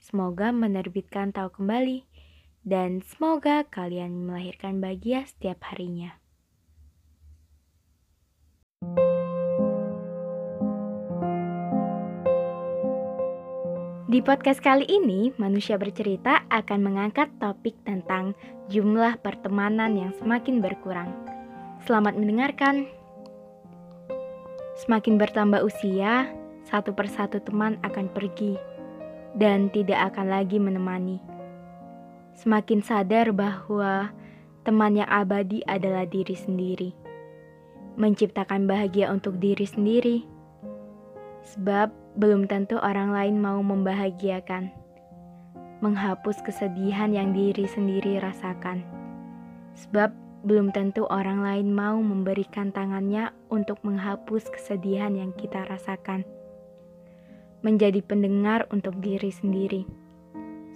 Semoga menerbitkan tahu kembali dan semoga kalian melahirkan bahagia setiap harinya. Di podcast kali ini, manusia bercerita akan mengangkat topik tentang jumlah pertemanan yang semakin berkurang. Selamat mendengarkan. Semakin bertambah usia, satu persatu teman akan pergi dan tidak akan lagi menemani. Semakin sadar bahwa teman yang abadi adalah diri sendiri, menciptakan bahagia untuk diri sendiri, sebab belum tentu orang lain mau membahagiakan, menghapus kesedihan yang diri sendiri rasakan, sebab belum tentu orang lain mau memberikan tangannya untuk menghapus kesedihan yang kita rasakan menjadi pendengar untuk diri sendiri.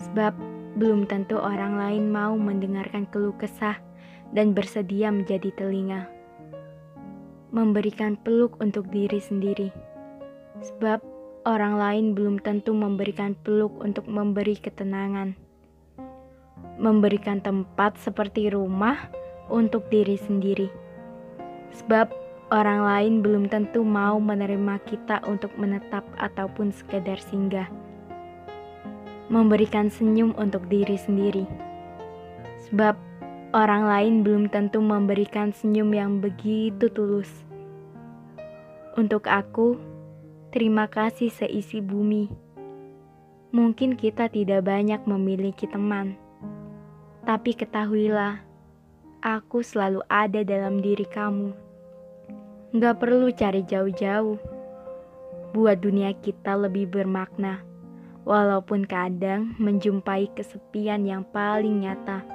Sebab belum tentu orang lain mau mendengarkan keluh kesah dan bersedia menjadi telinga. Memberikan peluk untuk diri sendiri. Sebab orang lain belum tentu memberikan peluk untuk memberi ketenangan. Memberikan tempat seperti rumah untuk diri sendiri. Sebab Orang lain belum tentu mau menerima kita untuk menetap ataupun sekedar singgah. Memberikan senyum untuk diri sendiri. Sebab orang lain belum tentu memberikan senyum yang begitu tulus. Untuk aku, terima kasih seisi bumi. Mungkin kita tidak banyak memiliki teman, tapi ketahuilah, aku selalu ada dalam diri kamu. Gak perlu cari jauh-jauh. Buat dunia kita lebih bermakna, walaupun kadang menjumpai kesepian yang paling nyata.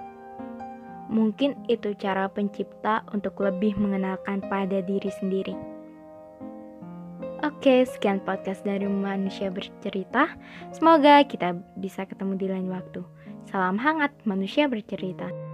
Mungkin itu cara pencipta untuk lebih mengenalkan pada diri sendiri. Oke, sekian podcast dari Manusia Bercerita. Semoga kita bisa ketemu di lain waktu. Salam hangat, Manusia Bercerita.